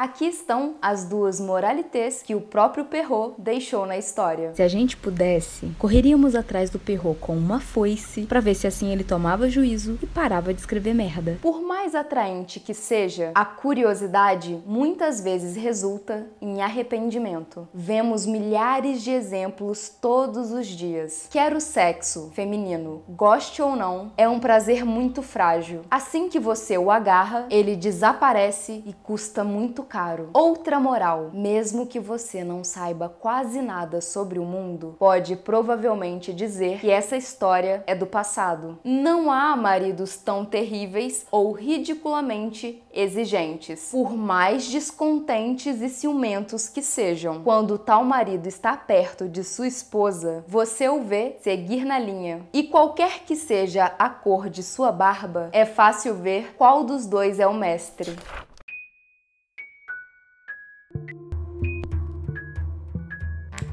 Aqui estão as duas moralités que o próprio Perrault deixou na história. Se a gente pudesse, correríamos atrás do Perrault com uma foice para ver se assim ele tomava juízo e parava de escrever merda. Por mais atraente que seja, a curiosidade muitas vezes resulta em arrependimento. Vemos milhares de exemplos todos os dias. Quer o sexo feminino, goste ou não, é um prazer muito frágil. Assim que você o agarra, ele desaparece e custa muito caro. Outra moral: mesmo que você não saiba quase nada sobre o mundo, pode provavelmente dizer que essa história é do passado. Não há maridos tão terríveis ou ridiculamente exigentes, por mais descontentes e ciumentos que sejam. Quando tal marido está perto de sua esposa, você o vê seguir na linha. E qualquer que seja a cor de sua barba, é fácil ver qual dos dois é o mestre.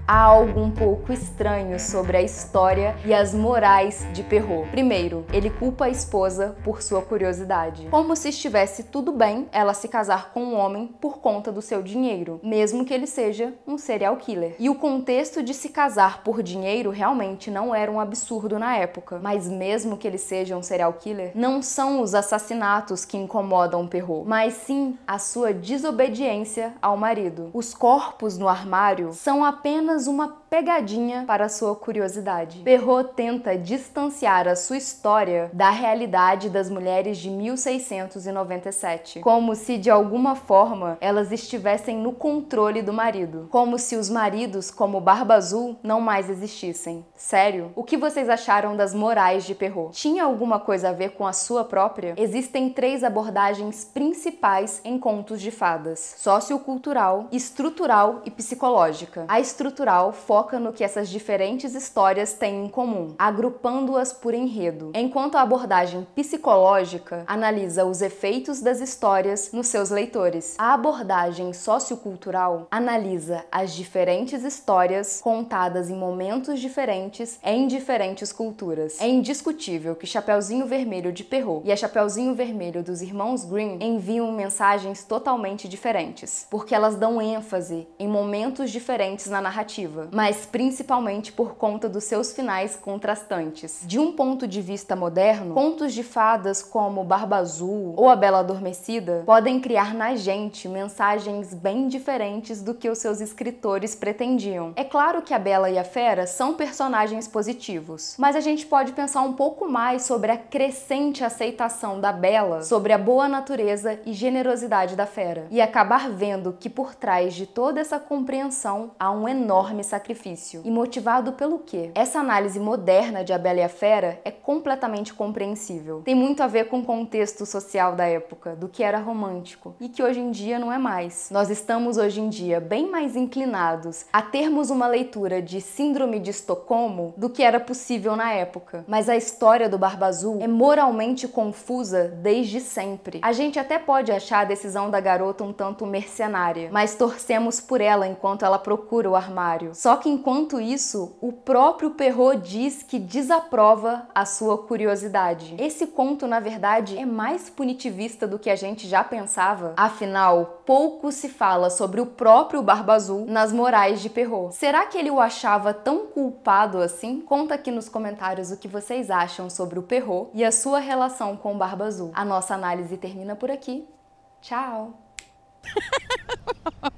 Há algo um pouco estranho sobre a história e as morais de Perrault. Primeiro, ele culpa a esposa por sua curiosidade, como se estivesse tudo bem ela se casar com um homem por conta do seu dinheiro, mesmo que ele seja um serial killer. E o contexto de se casar por dinheiro realmente não era um absurdo na época, mas mesmo que ele seja um serial killer, não são os assassinatos que incomodam Perrault, mas sim a sua desobediência ao marido. Os corpos no armário são apenas apenas uma pegadinha para sua curiosidade. Perrault tenta distanciar a sua história da realidade das mulheres de 1697, como se de alguma forma elas estivessem no controle do marido, como se os maridos como Barba Azul não mais existissem. Sério? O que vocês acharam das morais de Perrault? Tinha alguma coisa a ver com a sua própria? Existem três abordagens principais em contos de fadas: sociocultural, estrutural e psicológica. A estrutural foca no que essas diferentes histórias têm em comum, agrupando-as por enredo, enquanto a abordagem psicológica analisa os efeitos das histórias nos seus leitores. A abordagem sociocultural analisa as diferentes histórias contadas em momentos diferentes em diferentes culturas. É indiscutível que Chapeuzinho Vermelho de Perrault e a Chapeuzinho Vermelho dos irmãos Grimm enviam mensagens totalmente diferentes, porque elas dão ênfase em momentos diferentes na narrativa, mas principalmente por conta dos seus finais contrastantes. De um ponto de vista moderno, contos de fadas como Barba Azul ou A Bela Adormecida podem criar na gente mensagens bem diferentes do que os seus escritores pretendiam. É claro que a Bela e a Fera são personagens positivos, mas a gente pode pensar um pouco mais sobre a crescente aceitação da Bela, sobre a boa natureza e generosidade da Fera, e acabar vendo que por trás de toda essa compreensão há um enorme sacrifício sacrifício. E motivado pelo quê? Essa análise moderna de A Bela e a Fera é completamente compreensível. Tem muito a ver com o contexto social da época, do que era romântico e que hoje em dia não é mais. Nós estamos hoje em dia bem mais inclinados a termos uma leitura de Síndrome de Estocolmo do que era possível na época. Mas a história do Barba Azul é moralmente confusa desde sempre. A gente até pode achar a decisão da garota um tanto mercenária, mas torcemos por ela enquanto ela procura o armário. Só que enquanto isso, o próprio Perrault diz que desaprova a sua curiosidade. Esse conto, na verdade, é mais punitivista do que a gente já pensava. Afinal, pouco se fala sobre o próprio Barba Azul nas morais de Perrault. Será que ele o achava tão culpado assim? Conta aqui nos comentários o que vocês acham sobre o Perrault e a sua relação com o Barba Azul. A nossa análise termina por aqui. Tchau!